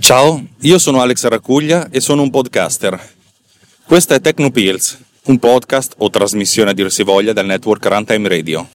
Ciao, io sono Alex Racuglia e sono un podcaster. Questa è Tecnopills un podcast o trasmissione a dir si voglia del network Runtime Radio.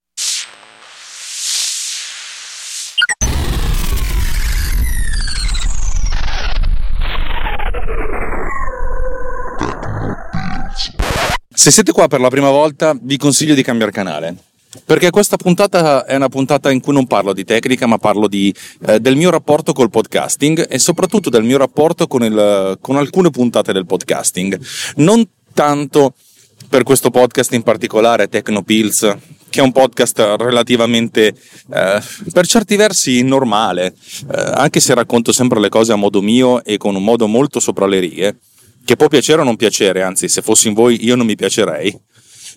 Se siete qua per la prima volta, vi consiglio di cambiare canale. Perché questa puntata è una puntata in cui non parlo di tecnica, ma parlo di, eh, del mio rapporto col podcasting e soprattutto del mio rapporto con, il, con alcune puntate del podcasting. Non tanto per questo podcast in particolare, Tecnopills, che è un podcast relativamente, eh, per certi versi, normale, eh, anche se racconto sempre le cose a modo mio e con un modo molto sopra le righe, che può piacere o non piacere, anzi se fossi in voi io non mi piacerei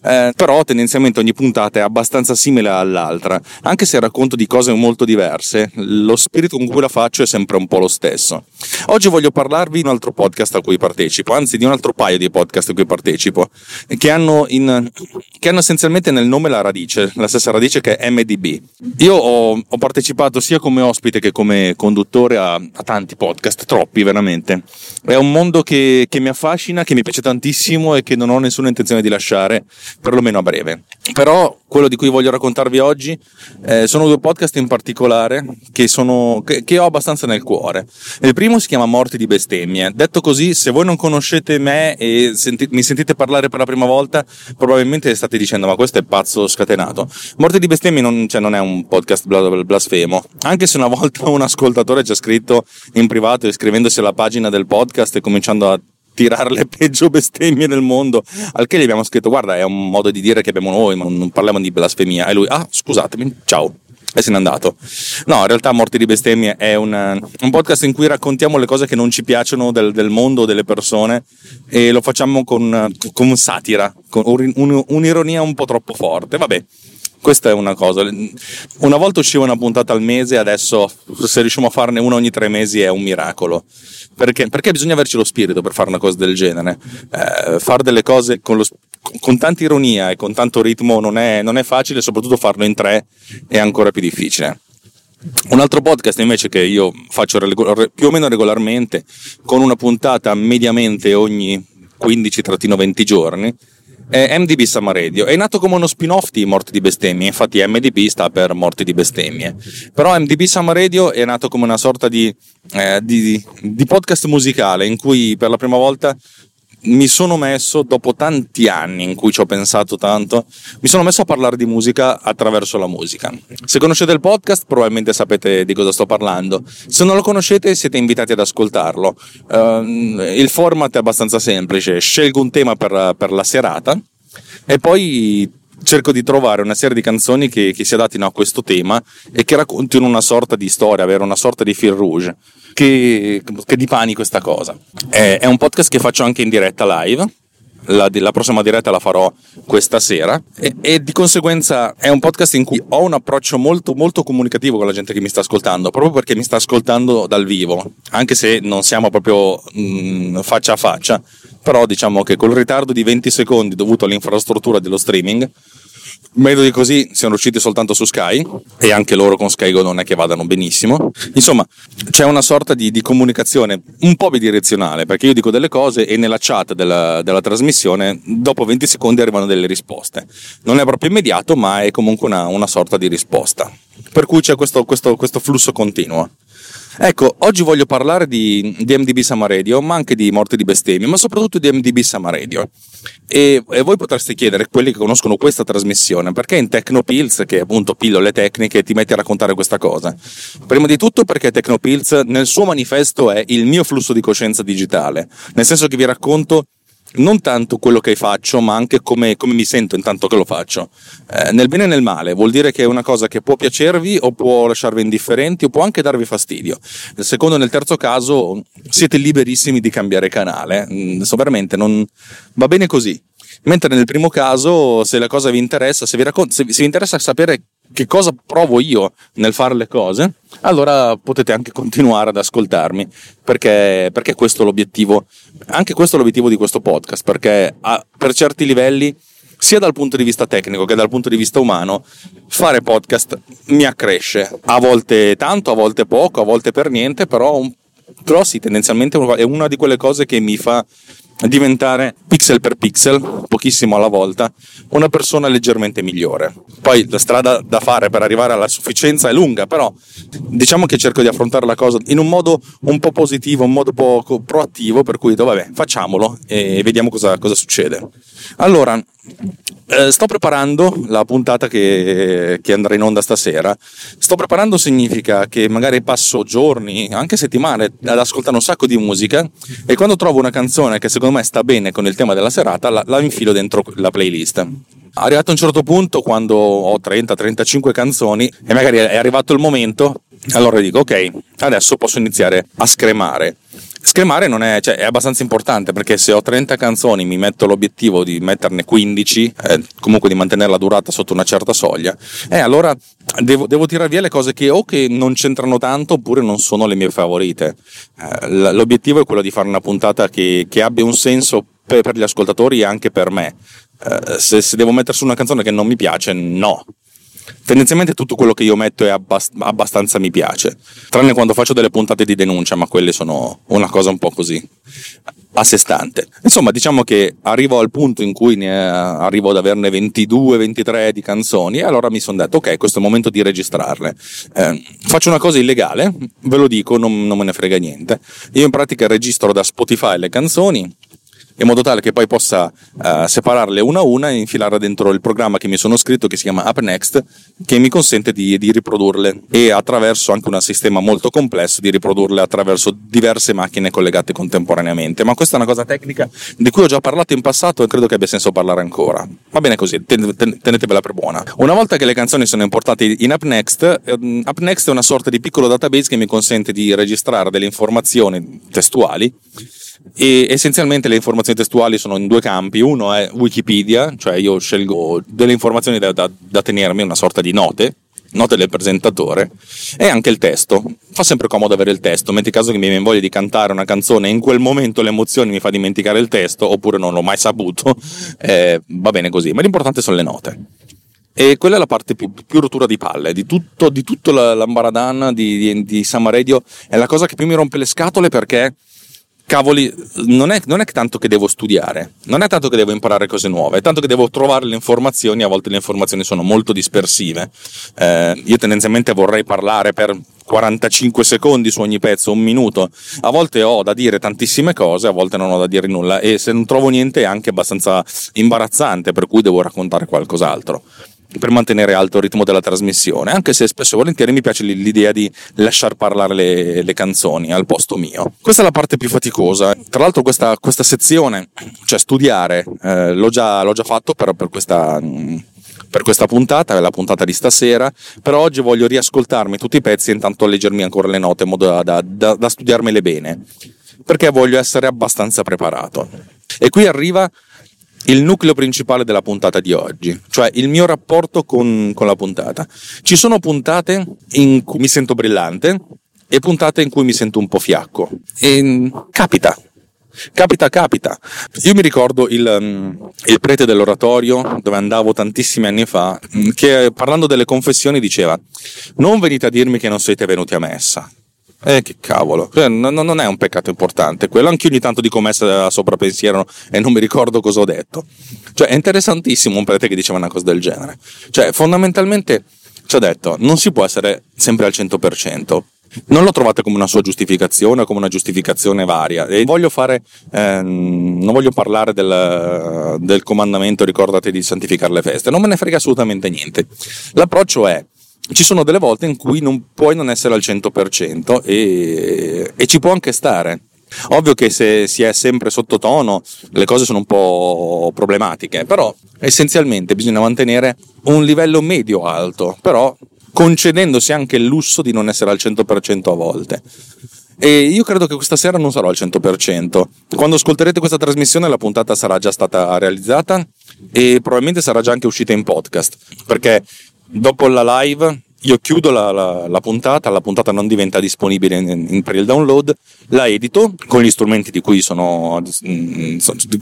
eh, però tendenzialmente ogni puntata è abbastanza simile all'altra, anche se racconto di cose molto diverse, lo spirito con cui la faccio è sempre un po' lo stesso. Oggi voglio parlarvi di un altro podcast a cui partecipo, anzi di un altro paio di podcast a cui partecipo, che hanno, in, che hanno essenzialmente nel nome la radice, la stessa radice che è MDB. Io ho, ho partecipato sia come ospite che come conduttore a, a, tanti podcast, troppi veramente. È un mondo che, che mi affascina, che mi piace tantissimo e che non ho nessuna intenzione di lasciare perlomeno a breve. Però quello di cui voglio raccontarvi oggi eh, sono due podcast in particolare che, sono, che, che, ho abbastanza nel cuore. Il primo si chiama Morti di bestemmie. Detto così, se voi non conoscete me e senti, mi sentite parlare per la prima volta, probabilmente state dicendo ma questo è pazzo scatenato. Morti di bestemmie non, cioè, non è un podcast blasfemo, anche se una volta un ascoltatore ci ha scritto in privato iscrivendosi alla pagina del podcast e cominciando a tirare le peggio bestemmie del mondo. Al che gli abbiamo scritto: Guarda, è un modo di dire che abbiamo noi, ma non parliamo di blasfemia. E lui, ah, scusatemi, ciao. E se n'è andato. No, in realtà Morti di bestemmie è un, un, podcast in cui raccontiamo le cose che non ci piacciono del, del mondo, delle persone, e lo facciamo con, con satira, con un, un'ironia un po' troppo forte. Vabbè, questa è una cosa. Una volta usciva una puntata al mese, adesso se riusciamo a farne una ogni tre mesi è un miracolo. Perché? Perché bisogna averci lo spirito per fare una cosa del genere. Eh, fare delle cose con, lo, con, tanta ironia e con tanto ritmo non è, non è facile, soprattutto farlo in tre è ancora più difficile. Un altro podcast invece che io faccio più o meno regolarmente, con una puntata mediamente ogni 15-20 giorni, è MDB Summer Radio. È nato come uno spin-off di Morti di Bestemmie, infatti MDB sta per Morti di Bestemmie. Però MDB Summer Radio è nato come una sorta di, eh, di, di podcast musicale in cui per la prima volta mi sono messo, dopo tanti anni in cui ci ho pensato tanto, mi sono messo a parlare di musica attraverso la musica. Se conoscete il podcast, probabilmente sapete di cosa sto parlando. Se non lo conoscete, siete invitati ad ascoltarlo. Uh, il format è abbastanza semplice: scelgo un tema per, per la serata e poi cerco di trovare una serie di canzoni che, che si adattino a questo tema e che raccontino una sorta di storia, avere una sorta di fil rouge che, che dipani questa cosa. È, è, un podcast che faccio anche in diretta live. La, la prossima diretta la farò questa sera. E, e, di conseguenza è un podcast in cui ho un approccio molto molto comunicativo con la gente che mi sta ascoltando proprio perché mi sta ascoltando dal vivo anche se non siamo proprio mh, mm, faccia a faccia. Però diciamo che col ritardo di 20 secondi dovuto all'infrastruttura dello streaming Metodi così siamo riusciti soltanto su Sky e anche loro con Sky Go non è che vadano benissimo. Insomma, c'è una sorta di, di comunicazione un po' bidirezionale perché io dico delle cose e nella chat della, della, trasmissione dopo 20 secondi arrivano delle risposte. Non è proprio immediato, ma è comunque una, una sorta di risposta. Per cui c'è questo, questo, questo flusso continuo. Ecco, oggi voglio parlare di, di MDB Summer Radio, ma anche di Morte di Bestemmie, ma soprattutto di MDB Summer Radio. E, e, voi potreste chiedere, quelli che conoscono questa trasmissione, perché in Tecnopills, che appunto pillole tecniche, ti metti a raccontare questa cosa? Prima di tutto perché Tecnopills nel suo manifesto è il mio flusso di coscienza digitale, nel senso che vi racconto non tanto quello che faccio, ma anche come, come mi sento intanto che lo faccio. Eh, nel bene e nel male, vuol dire che è una cosa che può piacervi o può lasciarvi indifferenti o può anche darvi fastidio. Nel secondo e nel terzo caso siete liberissimi di cambiare canale. Mm, veramente non va bene così. Mentre nel primo caso, se la cosa vi interessa, se vi, raccont- se vi interessa sapere che cosa provo io nel fare le cose, allora potete anche continuare ad ascoltarmi, perché, perché questo è l'obiettivo, anche questo è l'obiettivo di questo podcast, perché a, per certi livelli, sia dal punto di vista tecnico che dal punto di vista umano, fare podcast mi accresce, a volte tanto, a volte poco, a volte per niente, però, però sì, tendenzialmente è una di quelle cose che mi fa diventare pixel per pixel, pochissimo alla volta, una persona leggermente migliore. Poi la strada da fare per arrivare alla sufficienza è lunga, però diciamo che cerco di affrontare la cosa in un modo un po' positivo, un modo poco proattivo, per cui vabbè, facciamolo e vediamo cosa, cosa succede. Allora, eh, sto preparando la puntata che, che, andrà in onda stasera. Sto preparando significa che magari passo giorni, anche settimane, ad ascoltare un sacco di musica e quando trovo una canzone che secondo me sta bene con il tema della serata, la, la infilo dentro la playlist. Arrivato a un certo punto, quando ho 30-35 canzoni e magari è arrivato il momento, allora dico ok, adesso posso iniziare a scremare Scremare è, cioè, è, abbastanza importante perché se ho 30 canzoni mi metto l'obiettivo di metterne 15, eh, comunque di mantenere la durata sotto una certa soglia, eh, allora devo, devo tirare via le cose che o che non c'entrano tanto oppure non sono le mie favorite. Eh, l'obiettivo è quello di fare una puntata che, che abbia un senso per, per, gli ascoltatori e anche per me. Eh, se, se devo mettere su una canzone che non mi piace, no tendenzialmente tutto quello che io metto è abbast- abbastanza mi piace, tranne quando faccio delle puntate di denuncia, ma quelle sono una cosa un po' così a sé stante. Insomma, diciamo che arrivo al punto in cui ne arrivo ad averne 22-23 di canzoni e allora mi sono detto ok, questo è il momento di registrarle. Eh, faccio una cosa illegale, ve lo dico, non, non me ne frega niente. Io in pratica registro da Spotify le canzoni, in modo tale che poi possa uh, separarle una a una e infilarle dentro il programma che mi sono scritto che si chiama UpNext che mi consente di, di riprodurle e attraverso anche un sistema molto complesso di riprodurle attraverso diverse macchine collegate contemporaneamente. Ma questa è una cosa tecnica di cui ho già parlato in passato e credo che abbia senso parlare ancora. Va bene così, ten- ten- tenetevela per buona. Una volta che le canzoni sono importate in UpNext um, UpNext è una sorta di piccolo database che mi consente di registrare delle informazioni testuali e essenzialmente le informazioni testuali sono in due campi, uno è Wikipedia, cioè io scelgo delle informazioni da, da, da tenermi, una sorta di note, note del presentatore, e anche il testo. Fa sempre comodo avere il testo, metti caso che mi viene voglia di cantare una canzone e in quel momento l'emozione mi fa dimenticare il testo, oppure non l'ho mai saputo, eh, va bene così, ma l'importante sono le note. E quella è la parte più, più rottura di palle di tutto, di tutto l'ambaradan di, di, di Summer. È la cosa che più mi rompe le scatole perché cavoli, non è, non è, tanto che devo studiare, non è tanto che devo imparare cose nuove, è tanto che devo trovare le informazioni, a volte le informazioni sono molto dispersive. Eh, io tendenzialmente vorrei parlare per 45 secondi su ogni pezzo, un minuto. A volte ho da dire tantissime cose, a volte non ho da dire nulla e se non trovo niente è anche abbastanza imbarazzante, per cui devo raccontare qualcos'altro per mantenere alto il ritmo della trasmissione, anche se spesso e volentieri mi piace l'idea di lasciar parlare le, le canzoni al posto mio. Questa è la parte più faticosa. Tra l'altro questa, questa sezione, cioè studiare, eh, l'ho, già, l'ho, già, fatto per, per questa... per questa puntata, la puntata di stasera, però oggi voglio riascoltarmi tutti i pezzi e intanto leggermi ancora le note in modo da, da, da, da studiarmele bene, perché voglio essere abbastanza preparato. E qui arriva il nucleo principale della puntata di oggi, cioè il mio rapporto con, con, la puntata. Ci sono puntate in cui mi sento brillante e puntate in cui mi sento un po' fiacco. E capita. Capita, capita. Io mi ricordo il, um, il prete dell'oratorio dove andavo tantissimi anni fa, che parlando delle confessioni diceva: Non venite a dirmi che non siete venuti a messa eh, che cavolo. Cioè, non, è un peccato importante quello. Anche ogni tanto dico messa sopra pensiero e non mi ricordo cosa ho detto. Cioè, è interessantissimo un prete che diceva una cosa del genere. Cioè, fondamentalmente ci ha detto, non si può essere sempre al 100%. Non lo trovate come una sua giustificazione o come una giustificazione varia. E voglio fare, ehm, non voglio parlare del, del comandamento ricordate di santificare le feste, non me ne frega assolutamente niente. L'approccio è ci sono delle volte in cui non puoi non essere al 100% e, e ci può anche stare. Ovvio che se si è sempre sottotono le cose sono un po' problematiche, però essenzialmente bisogna mantenere un livello medio alto, però concedendosi anche il lusso di non essere al 100% a volte. E io credo che questa sera non sarò al 100%. Quando ascolterete questa trasmissione la puntata sarà già stata realizzata e probabilmente sarà già anche uscita in podcast, perché dopo la live io chiudo la, la, la, puntata, la puntata non diventa disponibile in, in, per il download, la edito con gli strumenti di cui sono, mm,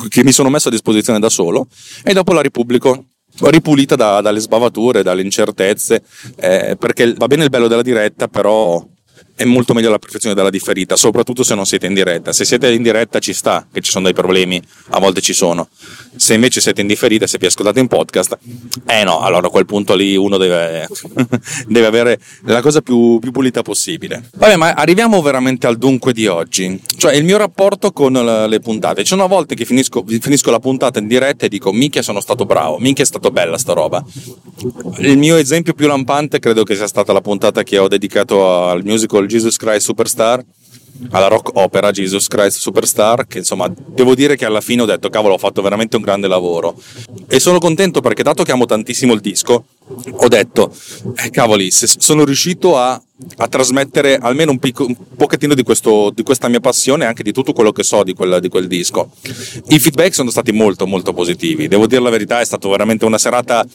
che mi sono messo a disposizione da solo e dopo la ripubblico ripulita da, dalle sbavature, dalle incertezze, eh, perché va bene il bello della diretta, però è molto meglio la perfezione della differita, soprattutto se non siete in diretta. Se siete in diretta ci sta che ci sono dei problemi, a volte ci sono. Se invece siete in differita, se vi ascoltate in podcast, eh no, allora a quel punto lì uno deve, deve avere la cosa più, più, pulita possibile. Vabbè, ma arriviamo veramente al dunque di oggi, cioè il mio rapporto con le puntate. C'è una volta che finisco, finisco la puntata in diretta e dico, minchia sono stato bravo, minchia è stato bella sta roba. Il mio esempio più lampante credo che sia stata la puntata che ho dedicato al musical musical Jesus Christ Superstar alla rock opera Jesus Christ Superstar che insomma devo dire che alla fine ho detto cavolo ho fatto veramente un grande lavoro e sono contento perché dato che amo tantissimo il disco ho detto eh, cavoli sono riuscito a, a trasmettere almeno un, picco, un pochettino di, questo, di, questa mia passione e anche di tutto quello che so di, quella, di quel disco. I feedback sono stati molto molto positivi. Devo dire la verità è stata veramente una serata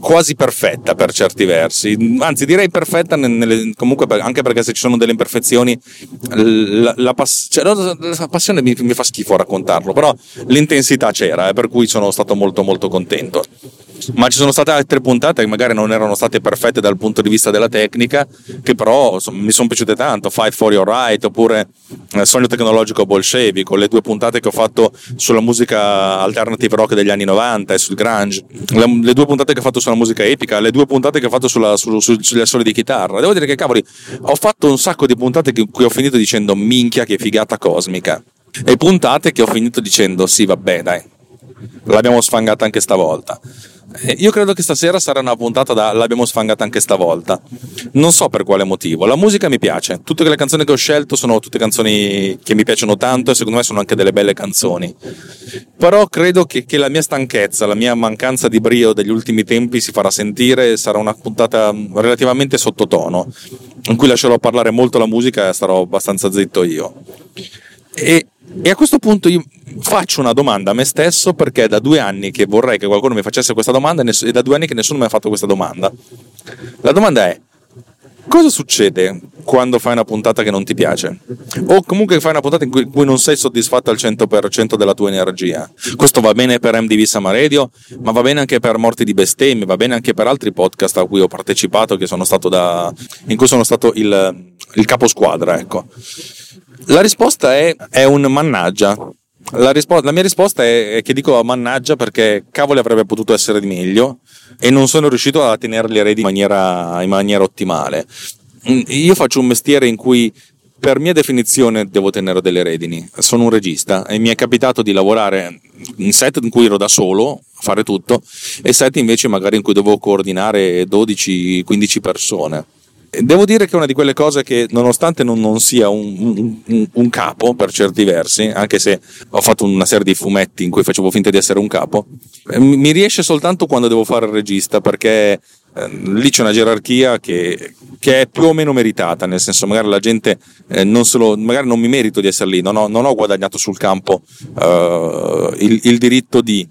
quasi perfetta per certi versi, anzi direi perfetta nelle, comunque anche perché se ci sono delle imperfezioni la, la, pass- cioè, la passione mi, mi, fa schifo raccontarlo, però l'intensità c'era, eh, per cui sono stato molto molto contento ma ci sono state altre puntate che magari non erano state perfette dal punto di vista della tecnica, che però so, mi sono piaciute tanto, Fight for Your Right oppure eh, Sogno Tecnologico Bolscevico, le due puntate che ho fatto sulla musica alternative rock degli anni 90 e sul grunge, le, le due puntate che ho fatto sulla musica epica, le due puntate che ho fatto sulla, su, su, sugli assoli di chitarra. Devo dire che cavoli, ho fatto un sacco di puntate in cui ho finito dicendo minchia che figata cosmica. E puntate che ho finito dicendo sì vabbè dai, l'abbiamo sfangata anche stavolta. Eh, io credo che stasera sarà una puntata da l'abbiamo sfangata anche stavolta. Non so per quale motivo. La musica mi piace. Tutte le canzoni che ho scelto sono tutte canzoni che mi piacciono tanto e secondo me sono anche delle belle canzoni. Però credo che, che la mia stanchezza, la mia mancanza di brio degli ultimi tempi si farà sentire e sarà una puntata relativamente sottotono, in cui lascerò parlare molto la musica e starò abbastanza zitto io. E e a questo punto io faccio una domanda a me stesso perché è da due anni che vorrei che qualcuno mi facesse questa domanda e da due anni che nessuno mi ha fatto questa domanda. La domanda è, cosa succede quando fai una puntata che non ti piace? O comunque fai una puntata in cui, cui non sei soddisfatto al 100% della tua energia? Questo va bene per MDV Sama Radio, ma va bene anche per Morti di Bestemmie, va bene anche per altri podcast a cui ho partecipato, da, in cui sono stato il, il caposquadra, ecco. La risposta è, è un mannaggia. La, rispo- la, mia risposta è, che dico mannaggia perché cavoli avrebbe potuto essere di meglio e non sono riuscito a tenerli eredi in maniera, in maniera ottimale. Mm, io faccio un mestiere in cui per mia definizione devo tenere delle redini. Sono un regista e mi è capitato di lavorare in set in cui ero da solo, fare tutto, e set invece magari in cui dovevo coordinare 12-15 persone. Devo dire che è una di quelle cose che, nonostante non, non sia un, un, un, capo per certi versi, anche se ho fatto una serie di fumetti in cui facevo finta di essere un capo, eh, mi riesce soltanto quando devo fare il regista perché eh, lì c'è una gerarchia che, che, è più o meno meritata, nel senso magari la gente eh, non lo, magari non mi merito di essere lì, non ho, non ho guadagnato sul campo eh, il, il diritto di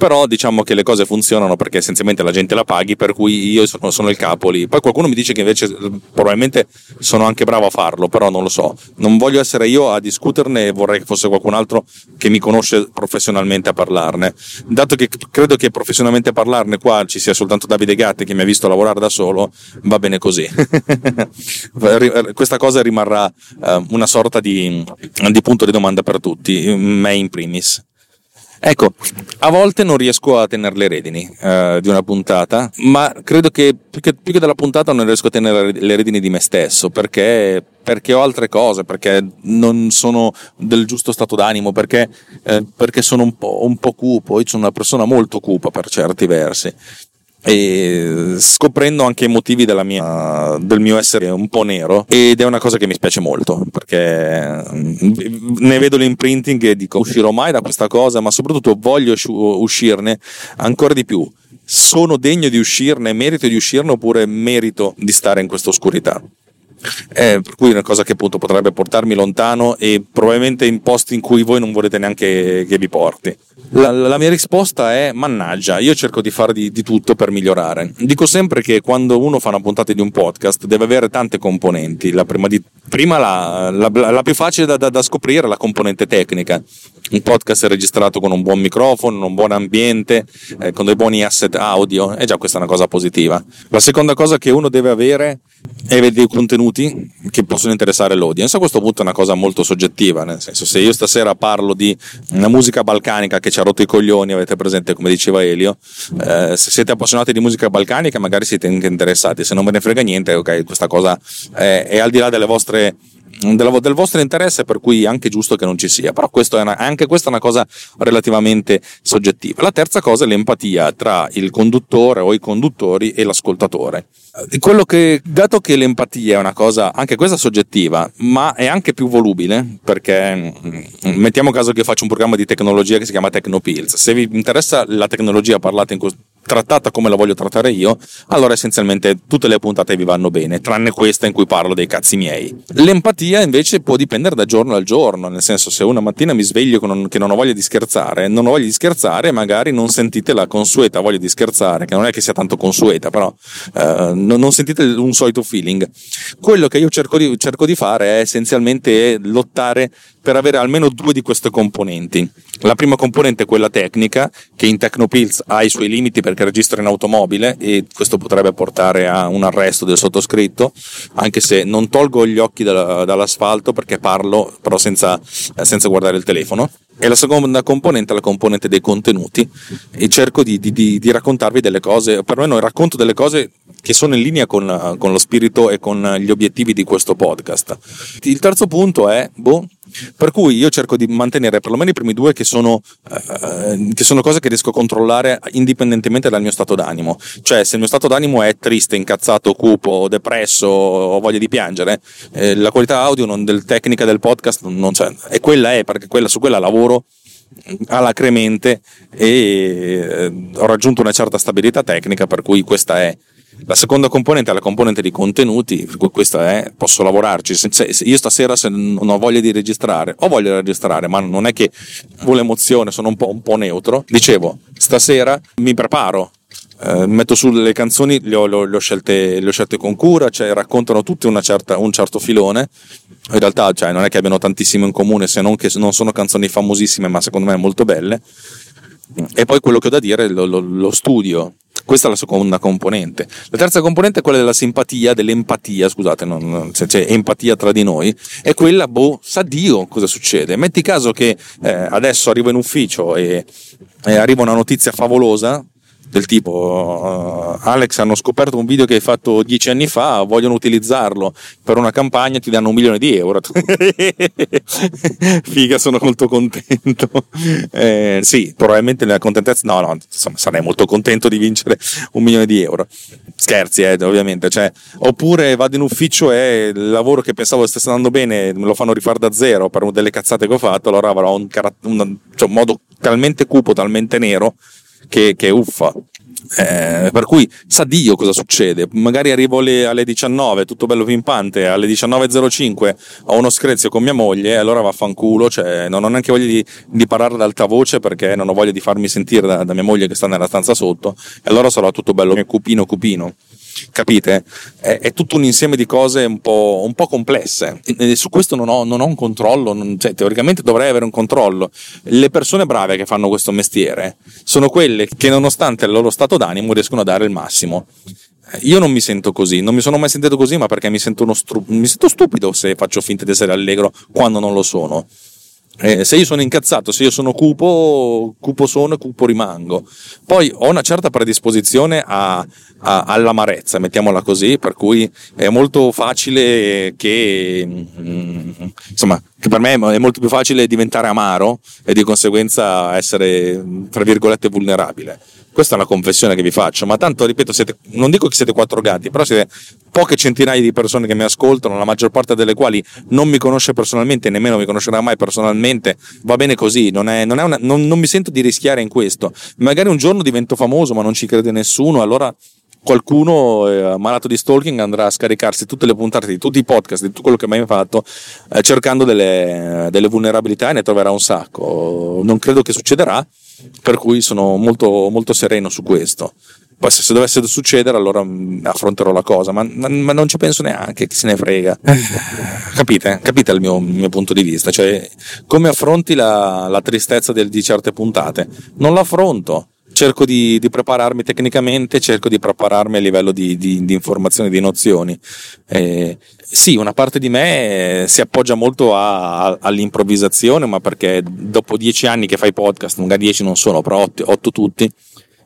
però diciamo che le cose funzionano perché essenzialmente la gente la paghi, per cui io sono, sono il capo lì. Poi qualcuno mi dice che invece probabilmente sono anche bravo a farlo, però non lo so. Non voglio essere io a discuterne e vorrei che fosse qualcun altro che mi conosce professionalmente a parlarne. Dato che credo che professionalmente a parlarne qua ci sia soltanto Davide Gatti che mi ha visto lavorare da solo, va bene così. Questa cosa rimarrà uh, una sorta di, di punto di domanda per tutti, me in primis. Ecco, a volte non riesco a tenere le redini eh, di una puntata, ma credo che più, che più, che della puntata non riesco a tenere le redini di me stesso, perché, perché ho altre cose, perché non sono del giusto stato d'animo, perché, eh, perché sono un po', un po' cupo, io sono una persona molto cupa per certi versi. E scoprendo anche i motivi mia, del mio essere un po' nero ed è una cosa che mi spiace molto perché mm, ne vedo l'imprinting e dico uscirò mai da questa cosa ma soprattutto voglio uscirne ancora di più sono degno di uscirne, merito di uscirne oppure merito di stare in questa oscurità eh, per cui è una cosa che appunto potrebbe portarmi lontano e probabilmente in posti in cui voi non volete neanche che vi porti. La, la mia risposta è mannaggia, io cerco di fare di, di, tutto per migliorare. Dico sempre che quando uno fa una puntata di un podcast deve avere tante componenti. La prima, di, prima la, la, la, più facile da, da, da scoprire è la componente tecnica. Un podcast è registrato con un buon microfono, un buon ambiente, eh, con dei buoni asset audio, e già questa è una cosa positiva. La seconda cosa che uno deve avere è dei contenuti che possono interessare l'audience. A questo punto è una cosa molto soggettiva, nel senso se io stasera parlo di una musica balcanica che ci ha rotto i coglioni, avete presente come diceva Elio, eh, se siete appassionati di musica balcanica magari siete anche interessati, se non ve ne frega niente, ok, questa cosa è, è al di là delle vostre della, del vostro interesse, per cui è anche giusto che non ci sia. Però è una, anche questa è una cosa relativamente soggettiva. La terza cosa è l'empatia tra il conduttore o i conduttori e l'ascoltatore. Eh, quello che, dato che l'empatia è una cosa, anche questa soggettiva, ma è anche più volubile, perché mm, mettiamo caso che faccio un programma di tecnologia che si chiama Technopills. Se vi interessa la tecnologia parlata in questo trattata come la voglio trattare io, allora essenzialmente tutte le puntate vi vanno bene, tranne questa in cui parlo dei cazzi miei. L'empatia invece può dipendere da giorno al giorno, nel senso se una mattina mi sveglio che non ho voglia di scherzare, non ho voglia di scherzare, magari non sentite la consueta voglia di scherzare, che non è che sia tanto consueta, però eh, non sentite un solito feeling. Quello che io cerco di, cerco di fare è essenzialmente lottare per avere almeno due di queste componenti. La prima componente è quella tecnica, che in Technopills ha i suoi limiti perché registra in automobile e questo potrebbe portare a un arresto del sottoscritto, anche se non tolgo gli occhi dalla, dall'asfalto perché parlo però senza, senza guardare il telefono. E la seconda componente è la componente dei contenuti e cerco di, di, di, raccontarvi delle cose, perlomeno racconto delle cose che sono in linea con, con, lo spirito e con gli obiettivi di questo podcast. Il terzo punto è, boh, per cui io cerco di mantenere perlomeno i primi due che sono, eh, che sono, cose che riesco a controllare indipendentemente dal mio stato d'animo. Cioè, se il mio stato d'animo è triste, incazzato, cupo, depresso, ho voglia di piangere, eh, la qualità audio non, del tecnica del podcast non c'è. E quella è, perché quella, su quella lavoro alacremente e eh, ho raggiunto una certa stabilità tecnica, per cui questa è la seconda componente è la componente di contenuti, questa è, posso lavorarci. Io stasera se non ho voglia di registrare, ho voglia di registrare, ma non è che ho l'emozione, sono un po', un po neutro. Dicevo, stasera mi preparo, eh, metto su le canzoni, le ho, le, ho, scelte, le ho, scelte, con cura, cioè raccontano tutte certa, un certo filone. In realtà cioè, non è che abbiano tantissimo in comune, se non che non sono canzoni famosissime, ma secondo me molto belle. E poi quello che ho da dire è lo, lo, lo studio, questa è la seconda componente. La terza componente è quella della simpatia, dell'empatia, scusate, non, c'è empatia tra di noi, è quella, boh, sa Dio cosa succede. Metti caso che eh, adesso arrivo in ufficio e, e arriva una notizia favolosa, del tipo uh, Alex hanno scoperto un video che hai fatto dieci anni fa vogliono utilizzarlo per una campagna ti danno un milione di euro. Figa sono molto contento. Eh, sì probabilmente nella contentezza no no insomma sarei molto contento di vincere un milione di euro. Scherzi eh, ovviamente cioè, oppure vado in ufficio e il lavoro che pensavo stesse andando bene me lo fanno rifare da zero per delle cazzate che ho fatto allora avrò un, un, cioè, un modo talmente cupo talmente nero che, che uffa. Eh, per cui sa Dio cosa succede. Magari arrivo alle, alle 19, tutto bello pimpante, alle 19.05 ho uno screzio con mia moglie, allora vaffanculo, cioè non ho neanche voglia di, di parlare ad alta voce perché non ho voglia di farmi sentire da, da mia moglie che sta nella stanza sotto, e allora sarà tutto bello cupino cupino capite? È, è, tutto un insieme di cose un po', un po complesse. E su questo non ho, non ho un controllo, non, cioè, teoricamente dovrei avere un controllo. Le persone brave che fanno questo mestiere sono quelle che, nonostante il loro stato d'animo, riescono a dare il massimo. Io non mi sento così, non mi sono mai sentito così, ma perché mi sento, stru- mi sento stupido se faccio finta di essere allegro quando non lo sono. Eh, se io sono incazzato, se io sono cupo, cupo sono e cupo rimango. Poi ho una certa predisposizione a, a, all'amarezza, mettiamola così, per cui è molto facile che, mm, insomma, che per me è molto più facile diventare amaro e di conseguenza essere, tra virgolette, vulnerabile questa è una confessione che vi faccio, ma tanto ripeto, siete, non dico che siete quattro gatti, però siete poche centinaia di persone che mi ascoltano, la maggior parte delle quali non mi conosce personalmente, nemmeno mi conoscerà mai personalmente, va bene così, non, è, non, è una, non, non mi sento di rischiare in questo. Magari un giorno divento famoso, ma non ci crede nessuno, allora qualcuno eh, malato di stalking andrà a scaricarsi tutte le puntate di tutti i podcast, di tutto quello che mai fatto, eh, cercando delle, delle, vulnerabilità e ne troverà un sacco. Non credo che succederà, per cui sono molto, molto sereno su questo. Poi se, dovesse succedere allora mm, affronterò la cosa, ma, ma, ma, non ci penso neanche, chi se ne frega. Capite? Capite il mio, il mio punto di vista? Cioè, come affronti la, la tristezza del, di certe puntate? Non l'affronto cerco di, di, prepararmi tecnicamente, cerco di prepararmi a livello di, di, di informazioni, di nozioni. Eh, sì, una parte di me si appoggia molto a, a, all'improvvisazione, ma perché dopo dieci anni che fai podcast, magari dieci non sono, però otto, otto tutti,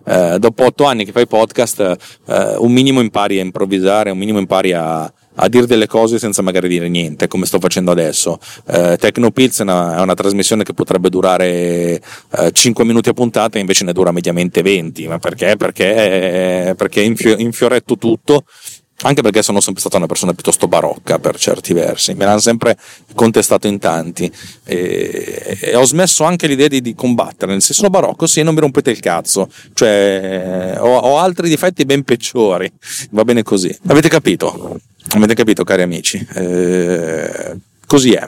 eh, dopo otto anni che fai podcast, eh, un minimo impari a improvvisare, un minimo impari a, a dire delle cose senza magari dire niente, come sto facendo adesso. Eh, Tecnopilz è una, è una trasmissione che potrebbe durare eh, 5 minuti a puntata, invece ne dura mediamente 20. Ma perché? Perché, perché infio, infioretto tutto anche perché sono sempre stata una persona piuttosto barocca per certi versi, me l'hanno sempre contestato in tanti e, e ho smesso anche l'idea di, di, combattere, nel senso sono barocco, sì, non mi rompete il cazzo, cioè ho, ho altri difetti ben peggiori, va bene così, avete capito? Avete capito cari amici? Eh, così è.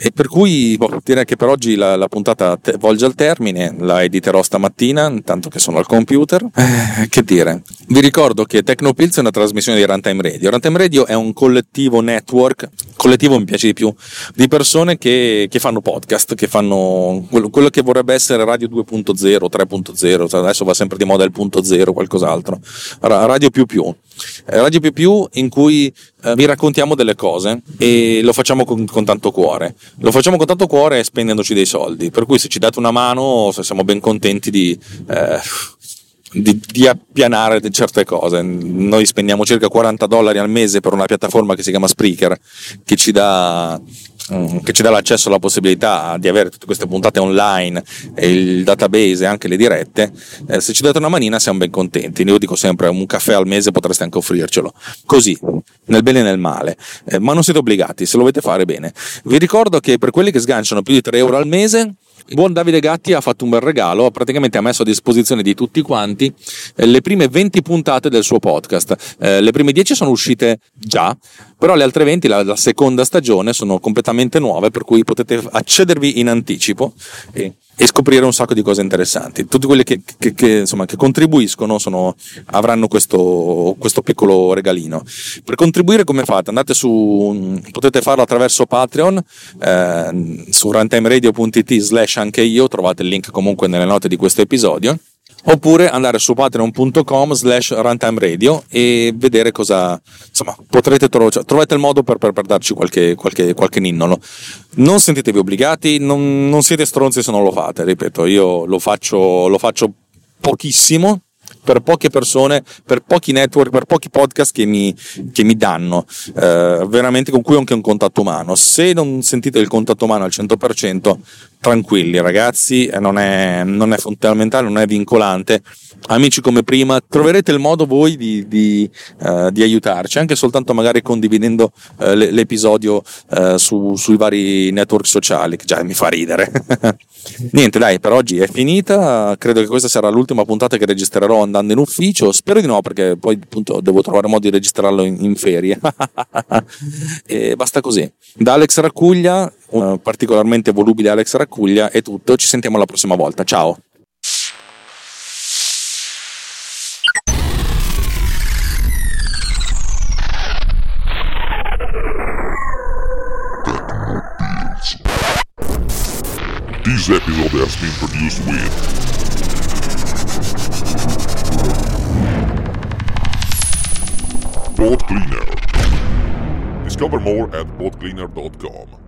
E per cui boh, direi che per oggi la, la puntata te, volge al termine, la editerò stamattina, intanto che sono al computer. Eh, che dire? Vi ricordo che Tecnopills è una trasmissione di Runtime Radio. Runtime Radio è un collettivo network, collettivo mi piace di più, di persone che, che fanno podcast, che fanno quello, quello, che vorrebbe essere Radio 2.0, 3.0, cioè adesso va sempre di moda il punto zero, qualcos'altro. Radio più più. Eh, Radio più più in cui vi raccontiamo delle cose e lo facciamo con, con, tanto cuore. Lo facciamo con tanto cuore spendendoci dei soldi, per cui se ci date una mano siamo ben contenti di... Eh, di, di, appianare certe cose. Noi spendiamo circa 40 dollari al mese per una piattaforma che si chiama Spreaker, che ci dà mm, che ci dà l'accesso alla possibilità di avere tutte queste puntate online il database e anche le dirette, eh, se ci date una manina siamo ben contenti. Io dico sempre un caffè al mese potreste anche offrircelo, così, nel bene e nel male, eh, ma non siete obbligati, se lo volete fare bene. Vi ricordo che per quelli che sganciano più di 3 euro al mese buon Davide Gatti ha fatto un bel regalo, praticamente ha messo a disposizione di tutti quanti eh, le prime 20 puntate del suo podcast. Eh, le prime 10 sono uscite già, però le altre 20, la, la, seconda stagione, sono completamente nuove, per cui potete accedervi in anticipo. E e scoprire un sacco di cose interessanti. Tutti quelli che, che, che, insomma, che contribuiscono sono, avranno questo, questo, piccolo regalino. Per contribuire come fate? Andate su, potete farlo attraverso Patreon, eh, su runtimeradio.it slash anche io, trovate il link comunque nelle note di questo episodio oppure andare su patreon.com slash runtime radio e vedere cosa insomma potrete trovare cioè, trovate il modo per, per, per darci qualche, qualche, qualche, ninnolo non sentitevi obbligati non, non, siete stronzi se non lo fate ripeto io lo faccio, lo faccio pochissimo per poche persone, per pochi network, per pochi podcast che mi, che mi danno, eh, veramente con cui ho anche un contatto umano. Se non sentite il contatto umano al 100%, tranquilli ragazzi, eh, non è, non è fondamentale, non è vincolante. Amici come prima, troverete il modo voi di, di, uh, di aiutarci, anche soltanto magari condividendo uh, l'episodio uh, su, sui vari network sociali, che già mi fa ridere. Niente, dai, per oggi è finita. Credo che questa sarà l'ultima puntata che registrerò andando in ufficio. Spero di no, perché poi appunto devo trovare modo di registrarlo in, in ferie. basta così. Da Alex Raccuglia, un particolarmente volubile Alex Raccuglia, è tutto. Ci sentiamo la prossima volta. Ciao. This episode has been produced with Boat Cleaner. Discover more at boatcleaner.com.